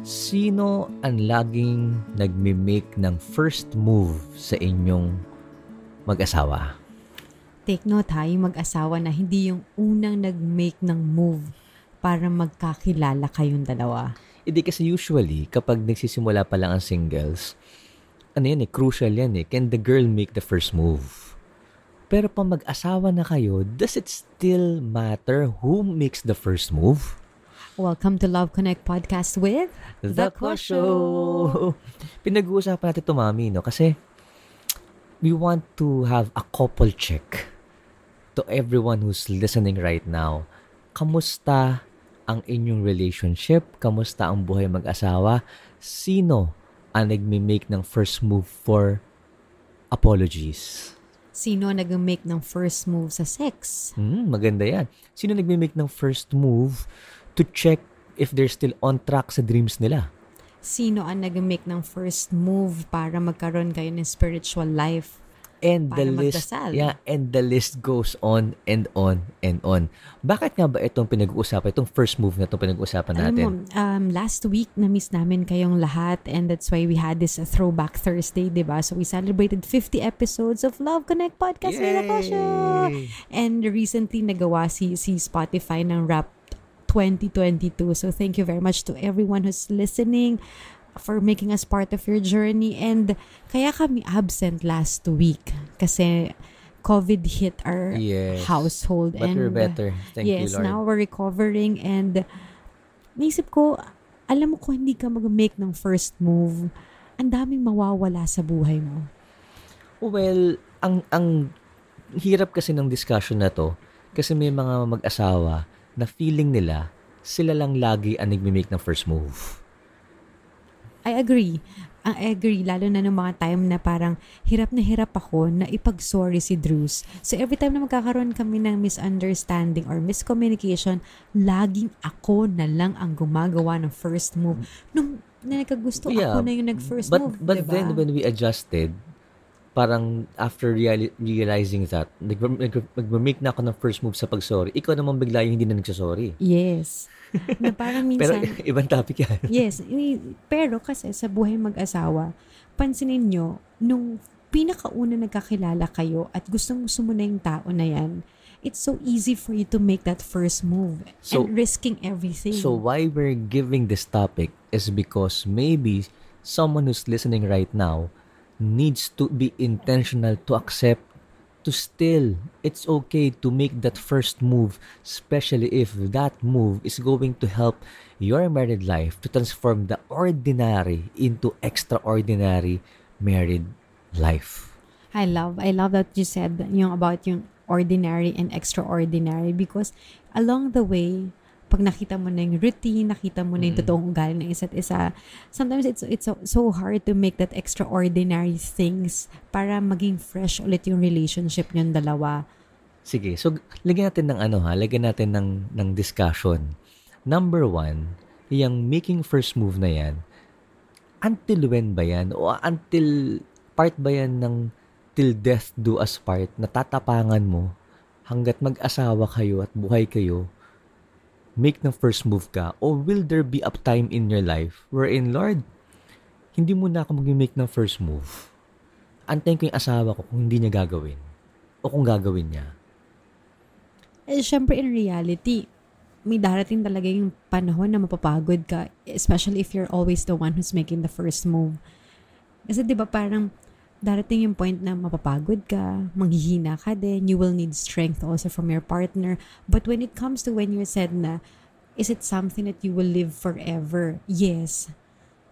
Sino ang laging nagme-make ng first move sa inyong mag-asawa? Take note ha, yung mag-asawa na hindi yung unang nag-make ng move para magkakilala kayong dalawa. Hindi kasi usually, kapag nagsisimula pa lang ang singles, ano yan eh, crucial yan eh. Can the girl make the first move? Pero pag mag-asawa na kayo, does it still matter who makes the first move? Welcome to Love Connect Podcast with The, Kwa Show! Pinag-uusapan natin ito, Mami, no? Kasi we want to have a couple check to everyone who's listening right now. Kamusta ang inyong relationship? Kamusta ang buhay mag-asawa? Sino ang nagme-make ng first move for apologies? Sino nag-make ng first move sa sex? Hmm, maganda yan. Sino nagme-make ng first move to check if they're still on track sa dreams nila? Sino ang nag-make ng first move para magkaroon kayo ng spiritual life? And the list, magdasal. yeah, and the list goes on and on and on. Bakit nga ba itong pinag-uusapan, itong first move na itong pinag-uusapan Alam natin? mo, um, last week, na-miss namin kayong lahat and that's why we had this uh, Throwback Thursday, di ba? So we celebrated 50 episodes of Love Connect Podcast with the Kwa Show. Yay! And recently, nagawa si, si Spotify ng Rap 2022. So thank you very much to everyone who's listening for making us part of your journey. And kaya kami absent last week kasi COVID hit our Yes. household. But and we're better. Thank yes, you, Lord. now we're recovering and naisip ko, alam mo kung hindi ka mag-make ng first move, ang daming mawawala sa buhay mo. Well, ang ang hirap kasi ng discussion na to kasi may mga mag-asawa na feeling nila sila lang lagi ang nagme-make ng first move. I agree. I agree, lalo na ng mga time na parang hirap na hirap ako na ipag-sorry si Drews. So every time na magkakaroon kami ng misunderstanding or miscommunication, laging ako na lang ang gumagawa ng first move. Nung na nagkagusto, ako na yung nag-first but, move. But diba? then when we adjusted, parang after reali- realizing that, nag- nag- nag-make na ako ng first move sa pag-sorry, ikaw naman bigla yung hindi na nagsasorry. Yes. na parang Pero minsan, ibang topic yan. yes. Pero kasi sa buhay mag-asawa, pansinin nyo, nung pinakauna nagkakilala kayo at gustong gusto mo na yung tao na yan, it's so easy for you to make that first move So- and risking everything. So why we're giving this topic is because maybe someone who's listening right now needs to be intentional to accept to still it's okay to make that first move especially if that move is going to help your married life to transform the ordinary into extraordinary married life. I love, I love that you said yung about yung ordinary and extraordinary because along the way, pag nakita mo na yung routine, nakita mo na yung Mm. totoong ugali ng isa't isa, sometimes it's it's so, so hard to make that extraordinary things para maging fresh ulit yung relationship niyong dalawa. Sige, so lagyan natin ng ano ha, lagyan natin ng, ng discussion. Number one, yung making first move na yan, until when ba yan? O until part ba yan ng till death do us part, natatapangan mo hanggat mag-asawa kayo at buhay kayo, make ng first move ka? O will there be a time in your life wherein, Lord, hindi mo na ako mag-make ng first move. Antayin ko yung asawa ko kung hindi niya gagawin. O kung gagawin niya. Eh, syempre in reality, may darating talaga yung panahon na mapapagod ka, especially if you're always the one who's making the first move. Kasi di ba parang darating yung point na mapapagod ka, manghihina ka din, you will need strength also from your partner. But when it comes to when you said na, is it something that you will live forever? Yes.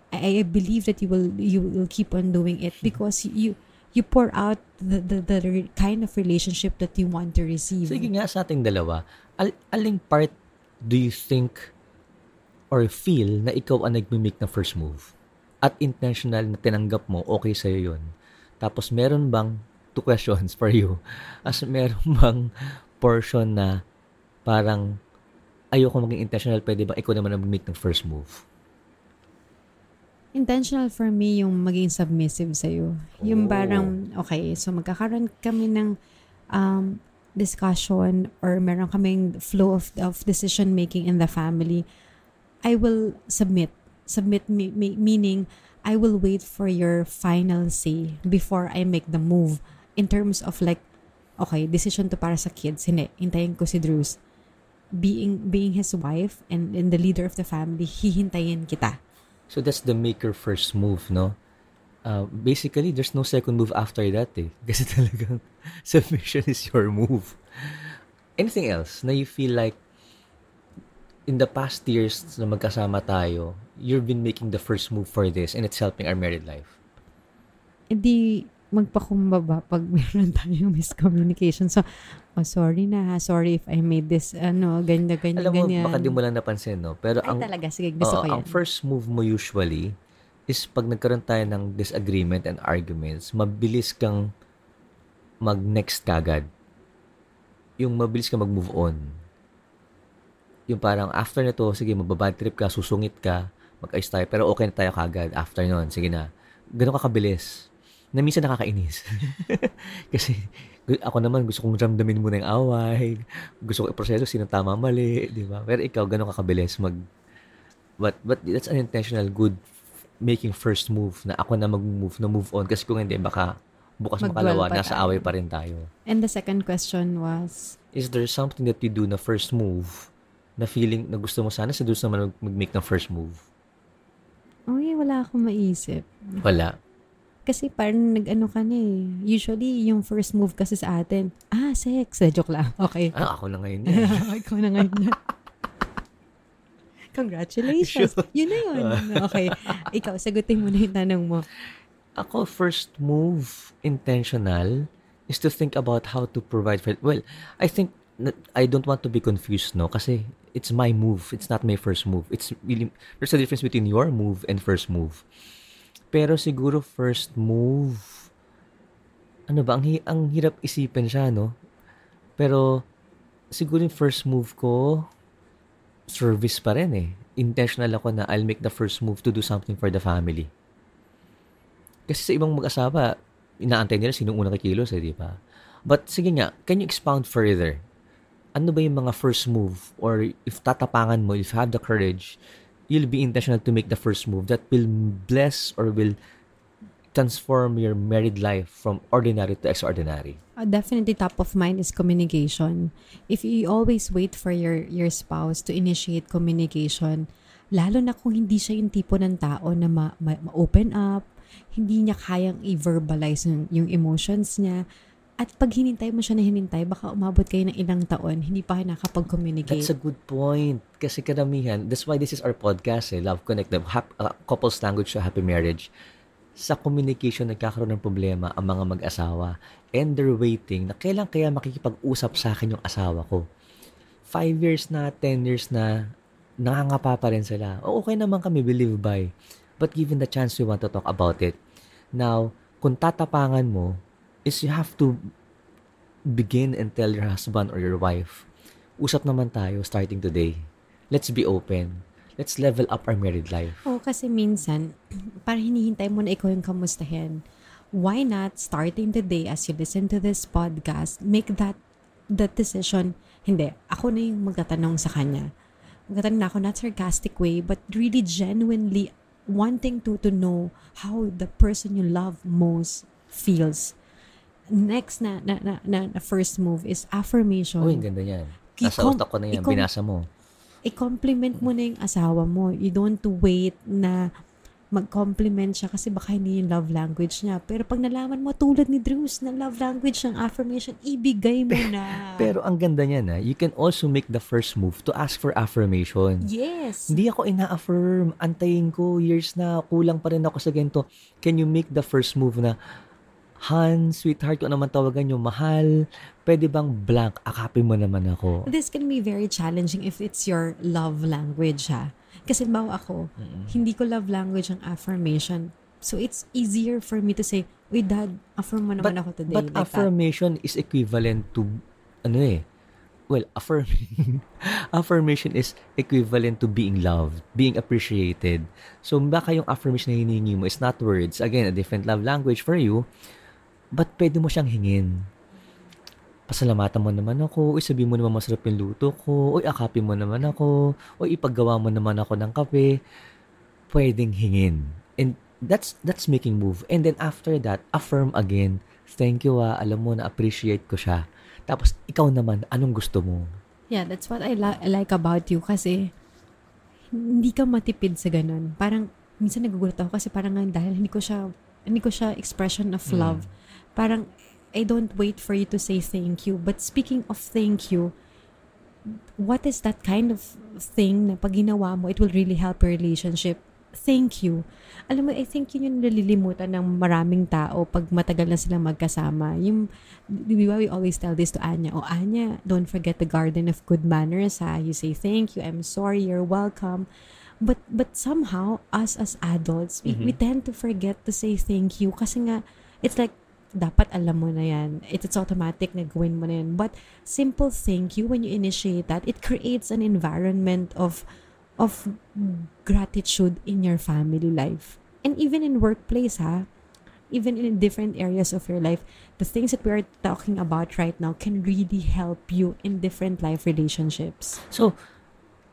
I, I believe that you will you will keep on doing it because you you pour out the, the, the kind of relationship that you want to receive. Sige nga sa ating dalawa, al- aling part do you think or feel na ikaw ang nagme-make ng first move? At intentional na tinanggap mo, okay sa'yo yun. Tapos meron bang, two questions for you, as meron bang portion na parang ayoko maging intentional, pwede ba ikaw naman ang make ng first move? Intentional for me yung maging submissive sa'yo. Yung Oh. parang, okay, so magkakaroon kami ng um, discussion or meron kaming flow of, of decision making in the family. I will submit. Submit me, me- meaning, I will wait for your final say before I make the move. In terms of like, okay, decision to para sa kids. Hindi, hintayin ko si Drews. Being, being his wife and, and the leader of the family, hihintayin kita. So that's the maker first move, no? Uh, basically, there's no second move after that eh. Kasi talagang submission is your move. Anything else na you feel like in the past years na magkasama tayo, you've been making the first move for this and it's helping our married life? Hindi magpakumbaba pag meron tayong miscommunication. So, oh, sorry na ha. Sorry if I made this, ano, ganyan, ganyan, Alam mo, ganyan. baka di mo lang napansin, no? Pero Ay, ang, talaga. Sige, gusto oo, ko yan. ang first move mo usually is pag nagkaroon tayo ng disagreement and arguments, mabilis kang mag-next kagad. Yung mabilis ka mag-move on. Yung parang after na to, sige, magbabad trip ka, susungit ka, mag-ayos tayo, pero okay na tayo kagad after nun. Sige na. Ganun ka kabilis. Na minsan nakakainis. Kasi ako naman gusto kong ramdamin muna yung away. Gusto ko iproseso sino tama mali, di ba? Pero ikaw ganun ka kabilis mag but but that's an intentional good making first move na ako na mag-move na move on kasi kung hindi baka bukas makalawa pa nasa tayo. away pa rin tayo. And the second question was, Is there something that you do na first move na feeling na gusto mo sana sa doon naman mag- mag-make ng first move? Uy, wala akong maisip. Wala. Kasi parang nag-ano ka na eh. Usually, yung first move kasi sa atin, ah, sex. Eh, joke lang. Okay. Ah, ako na ngayon yan. Ikaw na ngayon. Congratulations. Yun na yun. Okay. Ikaw, sagutin mo na yung tanong mo. Ako, first move, intentional, is to think about how to provide for Well, I think, na- I don't want to be confused, no? Kasi it's my move. It's not my first move. It's really, there's a difference between your move and first move. Pero siguro first move, ano ba, ang, ang hirap isipin siya, no? Pero, siguro yung first move ko, service pa rin eh. Intentional ako na I'll make the first move to do something for the family. Kasi sa ibang mag-asawa, inaantay nila sinong unang kikilos eh, di ba? But sige nga, can you expound further? Ano ba yung mga first move? Or if tatapangan mo, if you have the courage, you'll be intentional to make the first move that will bless or will transform your married life from ordinary to extraordinary. Uh, definitely top of mind is communication. If you always wait for your your spouse to initiate communication, lalo na kung hindi siya yung tipo ng tao na ma, ma- ma-open up, hindi niya kayang i-verbalize yung, yung emotions niya, at pag hinintay mo siya na hinintay, baka umabot kayo ng ilang taon, hindi pa kayo nakapag-communicate. That's a good point. Kasi karamihan, that's why this is our podcast eh, Love Connect, the hap- uh, couples language to happy marriage. Sa communication, nagkakaroon ng problema ang mga mag-asawa and they're waiting na kailan kaya makikipag-usap sa akin yung asawa ko. Five years na, ten years na, nangangapa pa rin sila. O, okay naman kami, we live by. But given the chance, we want to talk about it. Now, kung tatapangan mo, is you have to begin and tell your husband or your wife, usap naman tayo starting today. Let's be open. Let's level up our married life. Oo, kasi minsan, para hinihintay mo na ikaw yung kamustahin, why not starting today as you listen to this podcast, make that that decision. Hindi, ako na yung magtatanong sa kanya. Magtatanong na ako, not sarcastic way, but really genuinely wanting to to know how the person you love most feels. Next na, na, na, na, na first move is affirmation. Uy, ganda yan. Nasa utak ko na yan. ikom- Binasa mo. i-compliment mo na yung asawa mo. You don't wait na mag-compliment siya kasi baka hindi yung love language niya. Pero pag nalaman mo, tulad ni Drews, na love language ng affirmation, ibigay mo na. Pero ang ganda niya na, you can also make the first move to ask for affirmation. yes. Hindi ako ina-affirm. Antayin ko. Years na. Kulang pa rin ako sa ganito. Can you make the first move na, Han, sweetheart, kung ano man tawagan nyo, mahal, pwede bang blank? Akapin mo naman ako. This can be very challenging if it's your love language, ha? Kasi bawa ako, hindi ko love language ang affirmation. So it's easier for me to say, Uy, dad, affirm mo naman ako today. But like that. affirmation is equivalent to, ano eh, well, affirming, affirmation is equivalent to being loved, being appreciated. So, baka yung affirmation na hinihingi mo is not words. Again, a different love language for you, but pwede mo siyang hingin. Pasalamatan mo naman ako, uy, sabihin mo naman masarap yung luto ko, uy, akapin mo naman ako, uy, ipaggawa mo naman ako ng kape. pwedeng hingin. And that's that's making move. And then after that, affirm again. Thank you ah, alam mo na appreciate ko siya. Tapos ikaw naman, anong gusto mo? Yeah, that's what I, li- I like about you kasi hindi ka matipid sa ganun. Parang minsan nagugulat ako kasi parang nga dahil hindi ko siya hindi ko siya expression of love. Parang I don't wait for you to say thank you. But speaking of thank you, what is that kind of thing na pag ginawa mo, it will really help your relationship? Thank you. Alam mo, I think yun yung nalilimutan ng maraming tao pag matagal na sila magkasama. Yung, di ba we always tell this to Anya, oh Anya, don't forget the garden of good manners ha. You say thank you, I'm sorry, you're welcome. But but somehow, us as adults, we, we tend to forget to say thank you kasi nga, it's like, dapat alam mo na yan. It, it's automatic na gawin mo na yan. But simple thank you, when you initiate that, it creates an environment of of gratitude in your family life. And even in workplace, ha? Even in different areas of your life, the things that we're talking about right now can really help you in different life relationships. So,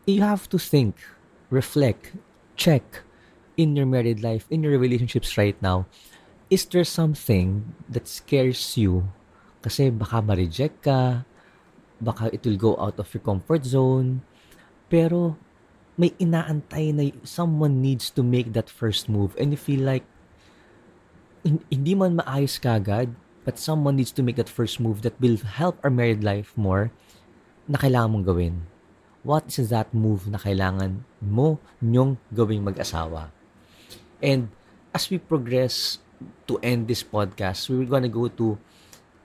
you have to think, reflect, check in your married life, in your relationships right now. Is there something that scares you? Kasi baka ma-reject ka, baka it will go out of your comfort zone. Pero may inaantay na someone needs to make that first move and you feel like hin- hindi man maayos kagad, but someone needs to make that first move that will help our married life more na kailangan mong gawin. What is that move na kailangan mo nyong gawing mag-asawa? And as we progress to end this podcast, we're gonna go to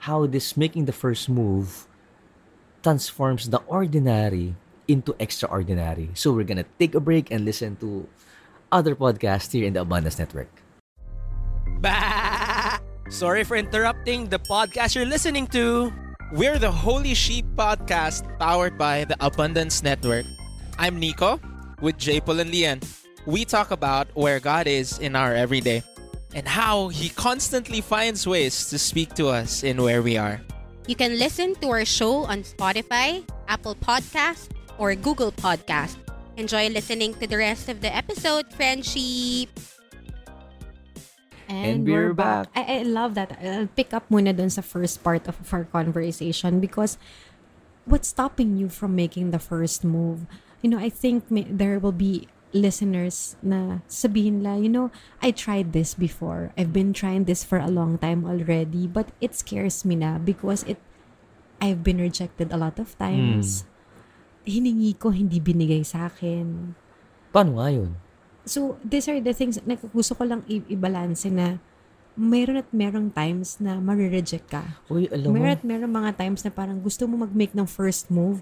how this making the first move transforms the ordinary into extraordinary. So we're gonna take a break and listen to other podcasts here in the Abundance Network. Bah! Sorry for interrupting the podcast you're listening to. We're the Holy Sheep Podcast powered by the Abundance Network. I'm Nico with J. Paul and Lian. We talk about where God is in our everyday and how He constantly finds ways to speak to us in where we are. You can listen to our show on Spotify, Apple Podcast, or Google Podcast. Enjoy listening to the rest of the episode, friendship. And we're back. I, I love that. I'll pick up muna dun sa first part of our conversation because what's stopping you from making the first move? You know, I think may, there will be listeners na sabihin la, you know, I tried this before. I've been trying this for a long time already, but it scares me na because it I've been rejected a lot of times. Hiningi ko, hindi binigay sa akin. Paano nga yun? So, these are the things na gusto ko lang i- i-balance na meron at merong times na marireject ka. Uy, alam mo, Meron at merong mga times na parang gusto mo mag-make ng first move,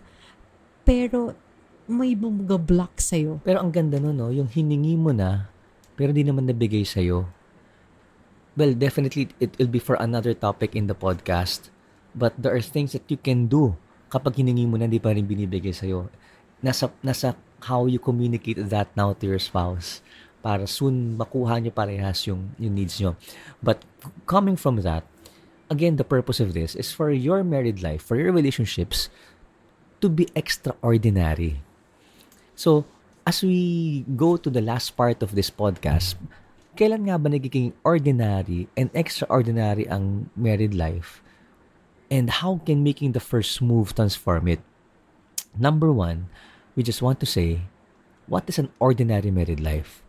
pero may bumga-block sa'yo. pero ang ganda nun, no? Yung hiningi mo na, pero di naman nabigay sa'yo. Well, definitely, it will be for another topic in the podcast. But there are things that you can do kapag hiningi mo na, di pa rin binibigay sa'yo. Nasa, nasa how you communicate that now to your spouse para soon makuha nyo parehas yung, yung needs nyo. But coming from that, again, the purpose of this is for your married life, for your relationships, to be extraordinary. So, as we go to the last part of this podcast, kailan nga ba nagiging ordinary and extraordinary ang married life? And how can making the first move transform it? Number one, we just want to say, what is an ordinary married life?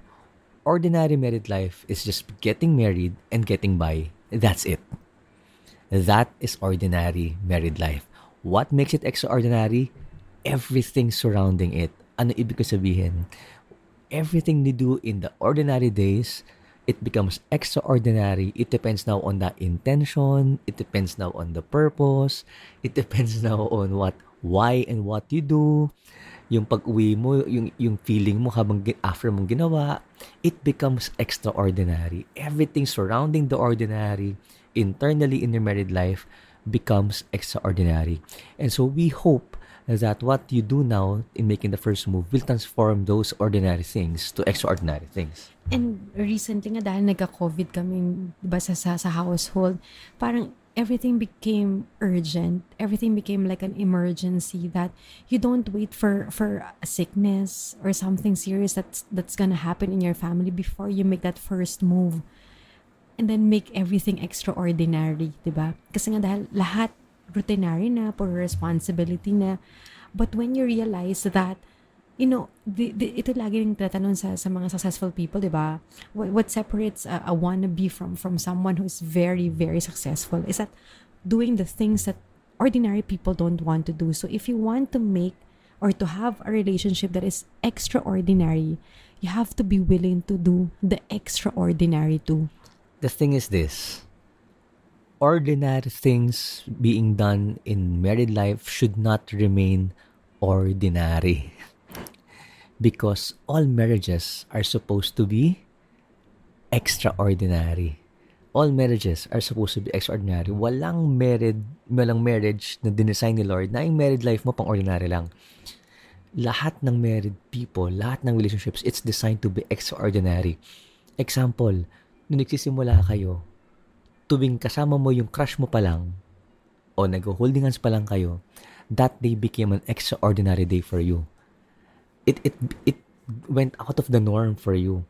Ordinary married life is just getting married and getting by. That's it. That is ordinary married life. What makes it extraordinary? Everything surrounding it. Ano ibig ko sabihin? Everything you do in the ordinary days, it becomes extraordinary. It depends now on the intention. It depends now on the purpose. It depends now on what, why and what you do. Yung pag-uwi mo, yung, yung feeling mo habang after mong ginawa, it becomes extraordinary. Everything surrounding the ordinary, internally in your married life, becomes extraordinary. And so we hope that what you do now in making the first move will transform those ordinary things to extraordinary things. And recently nga dahil nagka-COVID kami, di ba, sa, sa, sa household, parang everything became urgent. Everything became like an emergency that you don't wait for for a sickness or something serious that's that's gonna happen in your family before you make that first move. And then make everything extraordinary, di ba? Kasi nga dahil lahat routinary na, for responsibility na. But when you realize that you know, the, the, ito lagi rin tatanong sa, sa mga successful people, di ba? What, what separates a, a wannabe from, from someone who is very, very successful is that doing the things that ordinary people don't want to do. So if you want to make or to have a relationship that is extraordinary, you have to be willing to do the extraordinary too. The thing is this ordinary things being done in married life should not remain ordinary. Because all marriages are supposed to be extraordinary. All marriages are supposed to be extraordinary. Walang married, walang marriage na dinesign ni Lord na yung married life mo pang ordinary lang. Lahat ng married people, lahat ng relationships, it's designed to be extraordinary. Example, nung nagsisimula kayo, tuwing kasama mo yung crush mo pa lang, o nag-holding hands pa lang kayo, that day became an extraordinary day for you. It, it, it went out of the norm for you.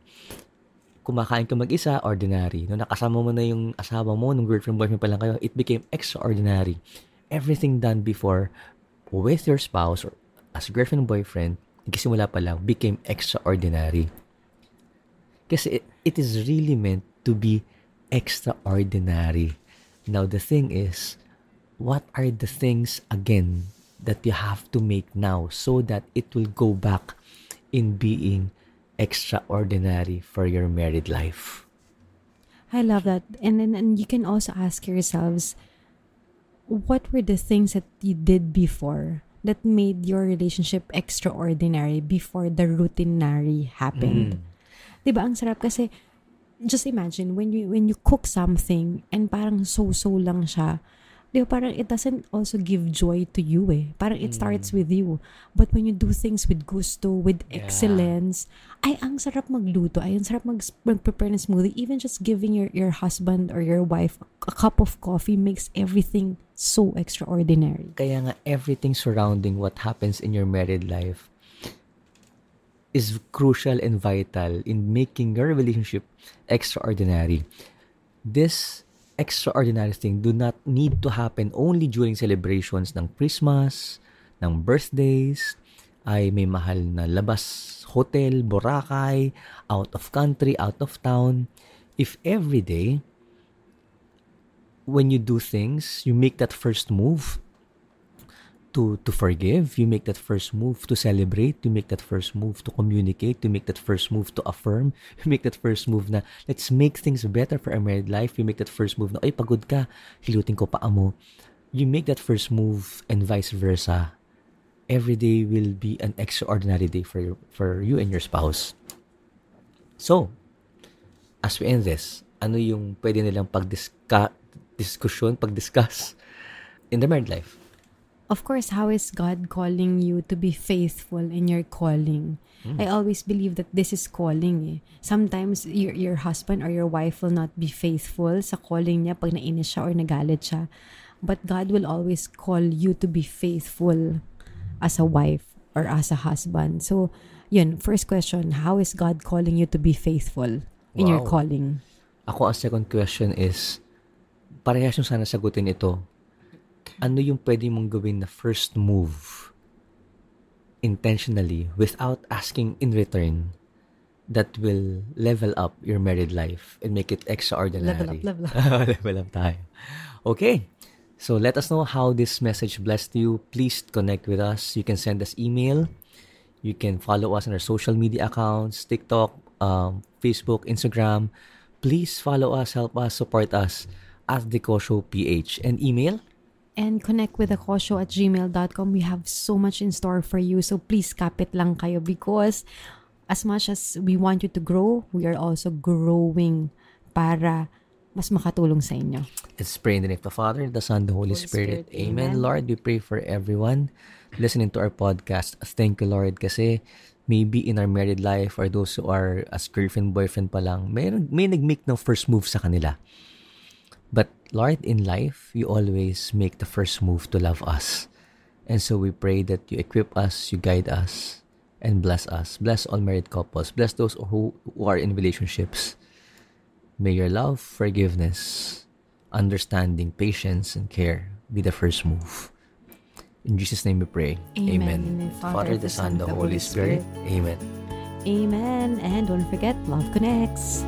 Kumakain ka mag-isa, ordinary. Nung nakasama mo na yung asawa mo, nung girlfriend, boyfriend pa lang kayo, it became extraordinary. Everything done before with your spouse or as girlfriend boyfriend, nagkisimula pa lang, became extraordinary. Kasi it, it is really meant to be extraordinary. Now, the thing is, what are the things again that you have to make now so that it will go back in being extraordinary for your married life? I love that. And then and you can also ask yourselves, what were the things that you did before that made your relationship extraordinary before the routinary happened? Mm. Diba ang sarap kasi just imagine when you when you cook something and parang so-so lang siya. Di ba, parang it doesn't also give joy to you eh. Parang it starts with you. But when you do things with gusto, with Yeah. excellence, ay, ang sarap magluto. Ay, ang sarap mag, mag-prepare ng smoothie. Even just giving your, your husband or your wife a cup of coffee makes everything so extraordinary. Kaya nga, everything surrounding what happens in your married life is crucial and vital in making your relationship extraordinary. This extraordinary thing do not need to happen only during celebrations ng Christmas, ng birthdays, ay may mahal na labas, hotel, Boracay, out of country, out of town. If every day, when you do things, you make that first move to to forgive, you make that first move to celebrate, you make that first move to communicate, you make that first move to affirm, you make that first move na let's make things better for our married life, you make that first move na ay pagod ka, hilutin ko paa mo. You make that first move and vice versa. Every day will be an extraordinary day for you, for you and your spouse. So, as we end this, ano yung pwede nilang diskusyon, pag-discuss in the married life? Of course, how is God calling you to be faithful in your calling? I always believe that this is calling eh. Sometimes your, your husband or your wife will not be faithful sa calling niya pag nainis siya or nagalit siya. But God will always call you to be faithful as a wife or as a husband. So, yun, first question, how is God calling you to be faithful in your Wow. calling? Ako, ang second question is, parehas yung sana sagutin ito. Ano yung pwede mong gawin na first move intentionally without asking in return that will level up your married life and make it extraordinary? Level up, level up. level up tayo. Okay. So let us know how this message blessed you. Please connect with us. You can send us email. You can follow us on our social media accounts, TikTok, um, Facebook, Instagram. Please follow us, help us, support us at the Show PH. And email? And connect with the Kosho at gmail.com. We have so much in store for you. So please kapit lang kayo because as much as we want you to grow, we are also growing para mas makatulong sa inyo. Let's pray in the name of the Father, the Son, the Holy, Holy Spirit. Spirit. Amen. Amen. Lord, we pray for everyone listening to our podcast. Thank you, Lord, kasi maybe in our married life or those who are as girlfriend, boyfriend pa lang, may, may nag-make ng first move sa kanila. But Lord, in life, you always make the first move to love us. And so we pray that you equip us, you guide us, and bless us. Bless all married couples. Bless those who, who are in relationships. May your love, forgiveness, understanding, patience, and care be the first move. In Jesus' name we pray. Amen. In the Father, the Son, the Holy Spirit. Amen. Amen. And don't forget, love connects.